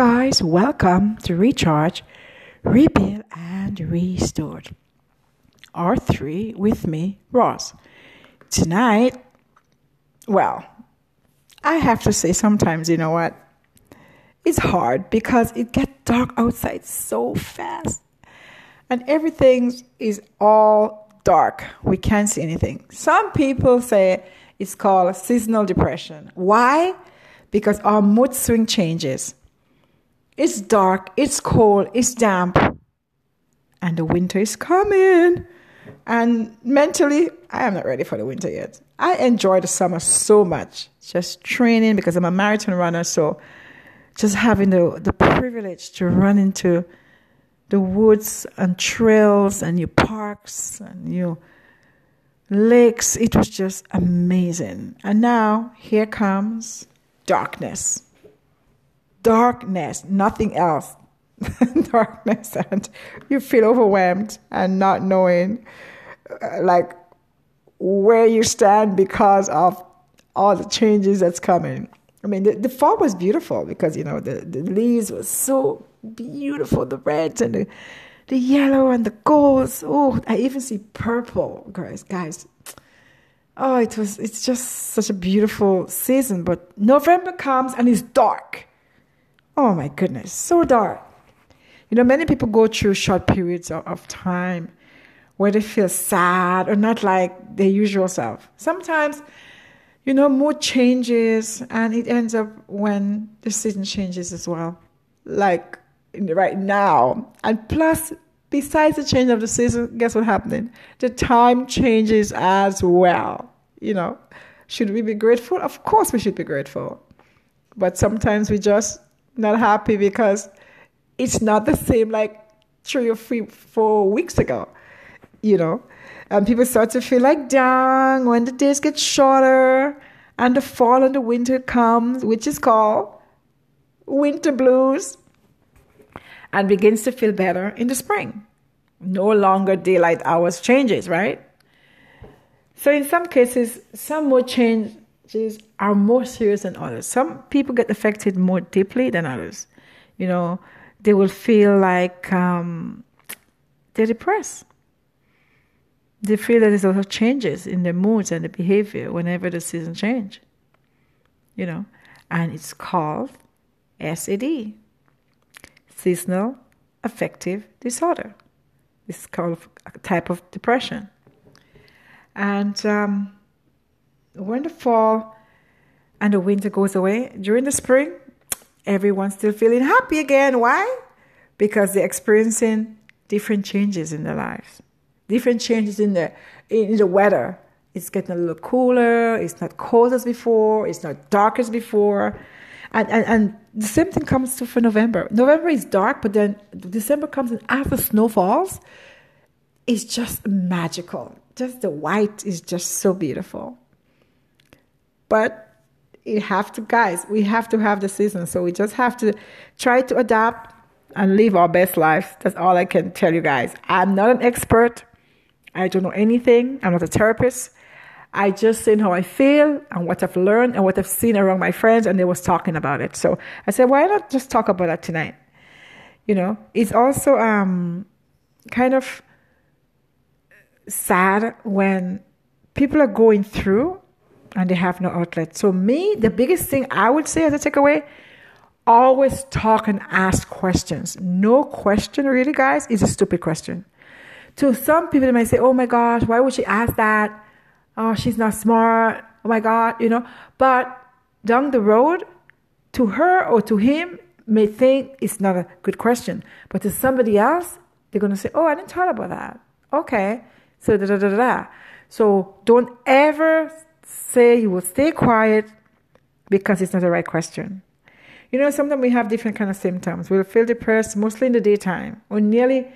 guys, welcome to Recharge, Rebuild, and Restored. R3 with me, Roz. Tonight, well, I have to say sometimes, you know what? It's hard because it gets dark outside so fast. And everything is all dark. We can't see anything. Some people say it's called seasonal depression. Why? Because our mood swing changes it's dark, it's cold, it's damp, and the winter is coming. And mentally, I am not ready for the winter yet. I enjoy the summer so much, just training because I'm a marathon runner. So, just having the, the privilege to run into the woods and trails and new parks and new lakes, it was just amazing. And now, here comes darkness darkness, nothing else. darkness, and you feel overwhelmed and not knowing, uh, like, where you stand because of all the changes that's coming. I mean, the, the fall was beautiful because, you know, the, the leaves were so beautiful the reds and the, the yellow and the golds. Oh, I even see purple, guys. Guys, oh, it was, it's just such a beautiful season. But November comes and it's dark. Oh my goodness, so dark. You know, many people go through short periods of, time where they feel sad or not like their usual self. Sometimes, you know, mood changes and it ends up when the season changes as well. Like right now. And plus, besides the change of the season, guess what's happening? The time changes as well. You know, should we be grateful? Of course, we should be grateful. But sometimes we just not happy because it's not the same like three or three, four weeks ago, you know. And people start to feel like down when the days get shorter and the fall and the winter comes, which is called winter blues, and begins to feel better in the spring. No longer daylight hours changes, right? So in some cases, some mood change are more serious than others. Some people get affected more deeply than others. You know, they will feel like um, they're depressed. They feel that there's a lot of changes in their moods and their behavior whenever the season change. You know, and it's called SAD, seasonal affective disorder. It's called a type of depression. And um, when the fall and the winter goes away, during the spring, everyone's still feeling happy again. Why? Because they're experiencing different changes in their lives, different changes in the in the weather. It's getting a little cooler. It's not cold as before. It's not dark as before. And, and, and the same thing comes to for November. November is dark, but then December comes and after snow falls, it's just magical. Just the white is just so beautiful. But you have to, guys, we have to have the season. So we just have to try to adapt and live our best lives. That's all I can tell you guys. I'm not an expert. I don't know anything. I'm not a therapist. I just saying how I feel and what I've learned and what I've seen around my friends, and they was talking about it. So I said, why not just talk about that tonight? You know, it's also um, kind of sad when people are going through and they have no outlet. So, me, the biggest thing I would say as a takeaway always talk and ask questions. No question, really, guys, is a stupid question. To some people, they might say, Oh my gosh, why would she ask that? Oh, she's not smart. Oh my God, you know. But down the road, to her or to him, may think it's not a good question. But to somebody else, they're going to say, Oh, I didn't thought about that. Okay. So, da da da da. So, don't ever say you will stay quiet because it's not the right question. You know, sometimes we have different kind of symptoms. We'll feel depressed mostly in the daytime or nearly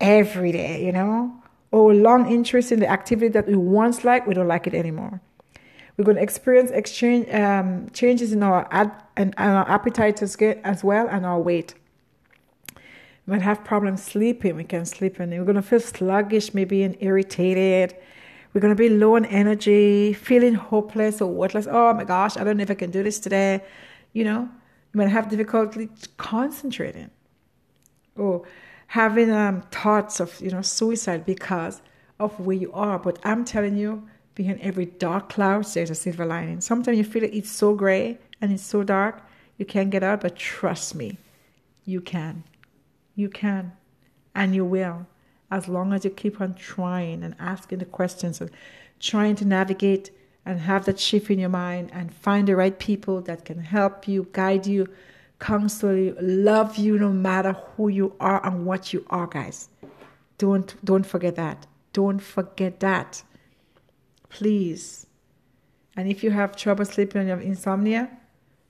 every day, you know, or long interest in the activity that we once liked, we don't like it anymore. We're going to experience exchange um, changes in our ad, and, our appetite as, as well and our weight. We might have problems sleeping. We can't sleep and we're going to feel sluggish, maybe and irritated we're going to be low on energy, feeling hopeless or worthless. Oh my gosh, I don't know if I can do this today. You know, You might have difficulty concentrating or having um, thoughts of you know suicide because of where you are. But I'm telling you, behind every dark cloud there's a silver lining. Sometimes you feel it's so gray and it's so dark you can't get out, but trust me, you can. You can. And you will. As long as you keep on trying and asking the questions and trying to navigate and have that shift in your mind and find the right people that can help you, guide you, counsel you, love you no matter who you are and what you are, guys. Don't don't forget that. Don't forget that. Please. And if you have trouble sleeping and you have insomnia,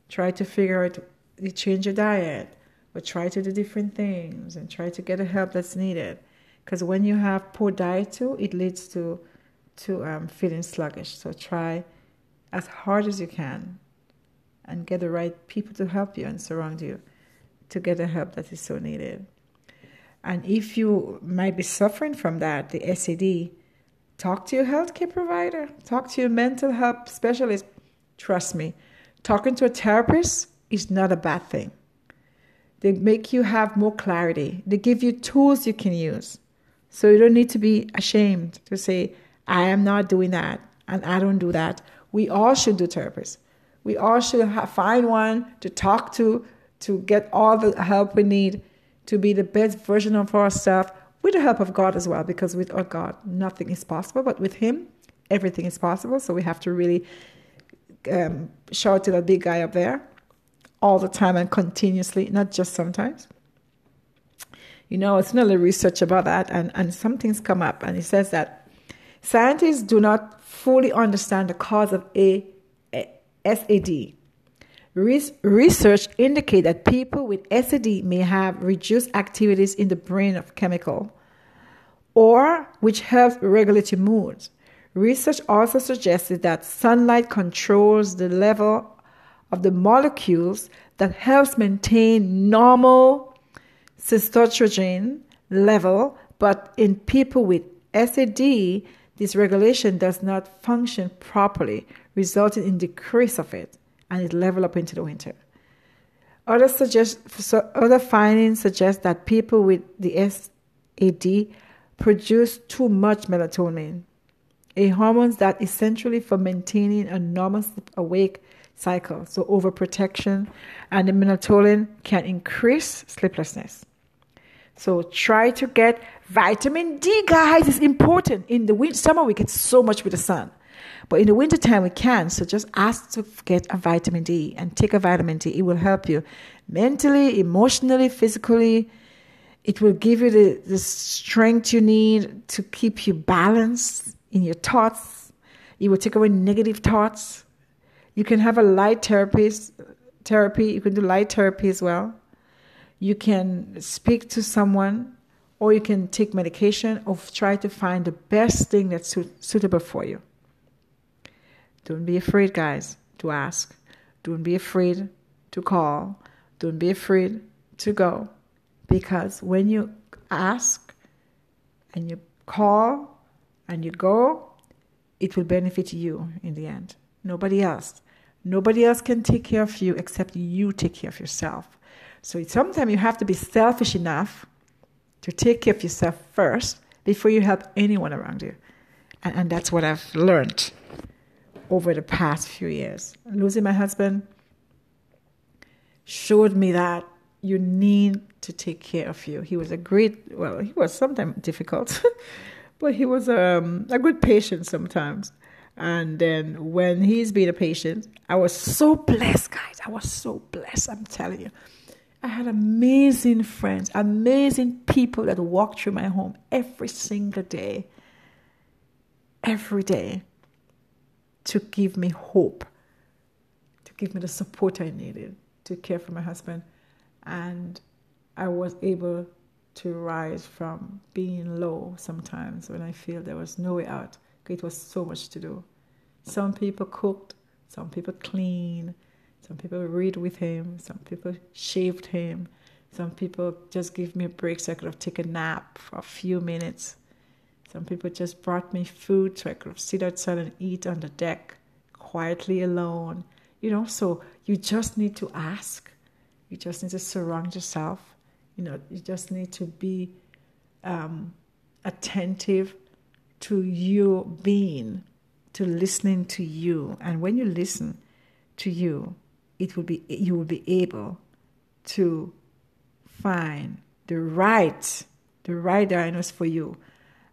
try to figure out you change your diet or try to do different things and try to get the help that's needed. Because when you have poor diet too, it leads to to um, feeling sluggish. So try as hard as you can and get the right people to help you and surround you to get the help that is so needed. And if you might be suffering from that, the SAD, talk to your healthcare provider, talk to your mental health specialist. Trust me, talking to a therapist is not a bad thing. They make you have more clarity. They give you tools you can use. So you don't need to be ashamed to say, I am not doing that and I don't do that. We all should do therapists. We all should have, find one to talk to, to get all the help we need to be the best version of ourselves with the help of God as well, because without God, nothing is possible. But with Him, everything is possible. So we have to really um, shout to that big guy up there all the time and continuously, not just sometimes. You know, it's not another research about that, and, and something's come up, and it says that scientists do not fully understand the cause of a, a SAD. research indicate that people with SAD may have reduced activities in the brain of chemical, or which helps regulate mood. Research also suggested that sunlight controls the level of the molecules that helps maintain normal testosterone level, but in people with SAD, this regulation does not function properly, resulting in decrease of it, and it level up into the winter. Other, suggest, other findings suggest that people with the SAD produce too much melatonin, a hormone that is essentially for maintaining a normal sleep awake cycle. So overprotection and the melatonin can increase sleeplessness. So try to get vitamin D, guys. It's important. In the winter, summer we get so much with the sun, but in the wintertime we can. So just ask to get a vitamin D and take a vitamin D. It will help you mentally, emotionally, physically. It will give you the, the strength you need to keep you balanced in your thoughts. It will take away negative thoughts. You can have a light therapist therapy. You can do light therapy as well. You can speak to someone, or you can take medication, or try to find the best thing that's su- suitable for you. Don't be afraid, guys, to ask. Don't be afraid to call. Don't be afraid to go. Because when you ask and you call and you go, it will benefit you in the end nobody else. Nobody else can take care of you except you take care of yourself. So sometimes you have to be selfish enough to take care of yourself first before you help anyone around you. And, and that's what I've learned over the past few years. Losing my husband showed me that you need to take care of you. He was a great, well, he was sometimes difficult, but he was um, a good patient sometimes. And then when he's been a patient, I was so blessed, guys. I was so blessed, I'm telling you. I had amazing friends, amazing people that walked through my home every single day, every day, to give me hope, to give me the support I needed to care for my husband. And I was able to rise from being low sometimes when I feel there was no way out. It was so much to do. Some people cooked, some people cleaned, some people read with him, some people shaved him, some people just give me a break so I could have taken a nap for a few minutes. Some people just brought me food so I could sit outside and eat on the deck quietly alone. You know, so you just need to ask You just need to surround yourself. You know, you just need to be um, attentive to you being, to listening to you. And when you listen to you, it will be you will be able to find the right the right diagnosis for you.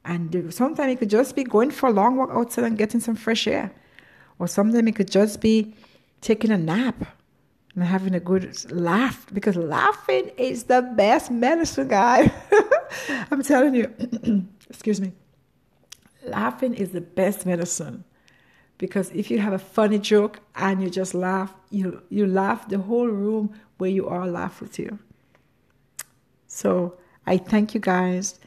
And sometimes it could just be going for a long walk outside and getting some fresh air. Or sometimes it could just be taking a nap and having a good laugh because laughing is the best medicine, guys. I'm telling you, excuse me, laughing is the best medicine because if you have a funny joke and you just laugh, you you laugh the whole room where you are laugh with you. So I thank you guys.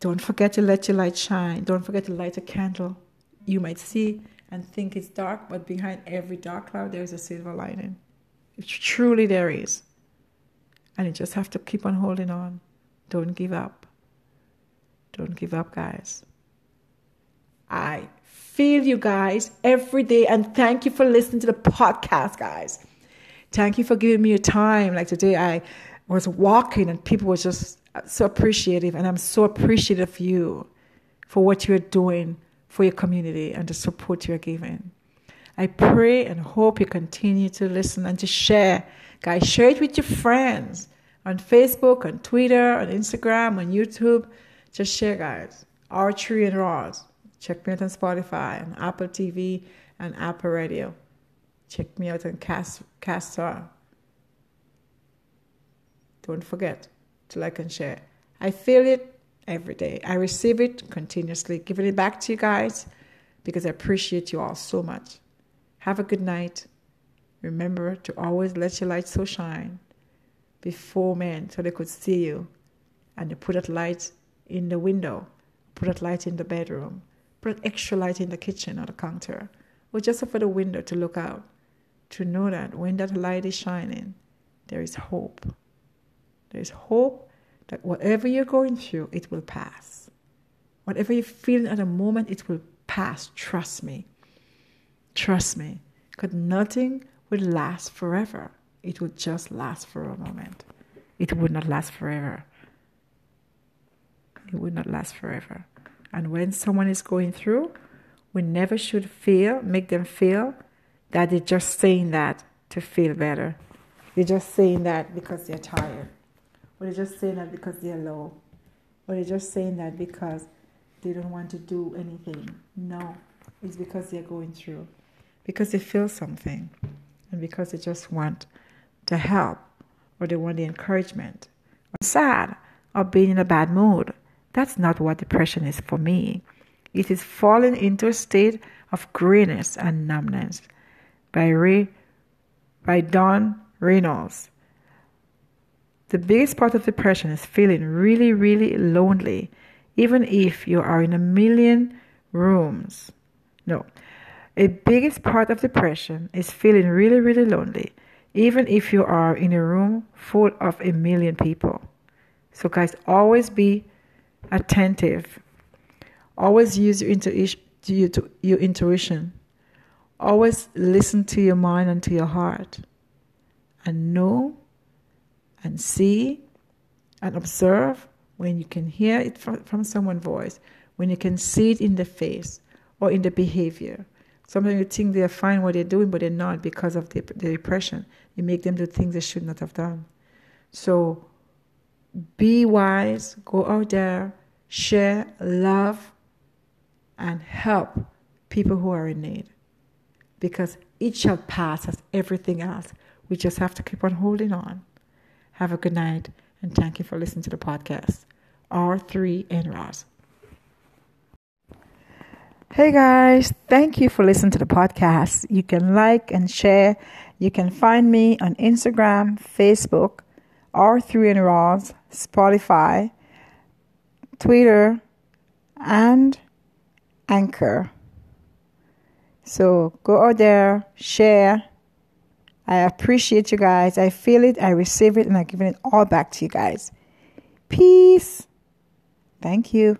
Don't forget to let your light shine. Don't forget to light a candle. You might see and think it's dark, but behind every dark cloud there is a silver lining. Truly there is. And you just have to keep on holding on. Don't give up. Don't give up, guys. I feel you guys every day, and thank you for listening to the podcast, guys. Thank you for giving me your time. Like today, I was walking, and people were just so appreciative, and I'm so appreciative of you for what you're doing for your community and the support you're giving. I pray and hope you continue to listen and to share. Guys, share it with your friends on Facebook, on Twitter, on Instagram, on YouTube. Just share, guys. R3 and Roz. Check me out on Spotify, on Apple TV, and Apple Radio. Check me out on Cast, Castor. Don't forget to like and share. I feel it every day. I receive it continuously, giving it back to you guys because I appreciate you all so much. Have a good night. Remember to always let your light so shine before men so they could see you. And you put that light in the window, put that light in the bedroom, put extra light in the kitchen or the counter, or just over the window to look out, to know that when that light is shining, there is hope. There is hope that whatever you're going through, it will pass. Whatever you're feeling at the moment, it will pass. Trust me. Trust me, because nothing will last forever. It will just last for a moment. It would not last forever. It would not last forever. And when someone is going through, we never should feel, make them feel that they're just saying that to feel better. They're just saying that because they're tired. Or they're just saying that because they're low. Or they're just saying that because they don't want to do anything. No, it's because they're going through because they feel something and because they just want to help or they want the encouragement. I'm sad or being in a bad mood. That's not what depression is for me. It is falling into a state of grayness and numbness. By Ray, by Don Reynolds. The biggest part of depression is feeling really, really lonely, even if you are in a million rooms. No, a biggest part of depression is feeling really, really lonely, even if you are in a room full of a million people. So, guys, always be attentive. Always use your, intuition, your intuition. Always listen to your mind and to your heart. And know and see and observe when you can hear it from, someone's voice, when you can see it in the face or in the behavior Sometimes you think they're fine what they're doing, but they're not because of the, the depression. You make them do things they should not have done. So be wise, go out there, share, love, and help people who are in need. Because it shall pass as everything else. We just have to keep on holding on. Have a good night, and thank you for listening to the podcast. R3 and Roz. Hey guys, thank you for listening to the podcast. You can like and share. You can find me on Instagram, Facebook, R3 and Roz, Spotify, Twitter, and Anchor. So go out there, share. I appreciate you guys. I feel it, I receive it, and I'm giving it all back to you guys. Peace. Thank you.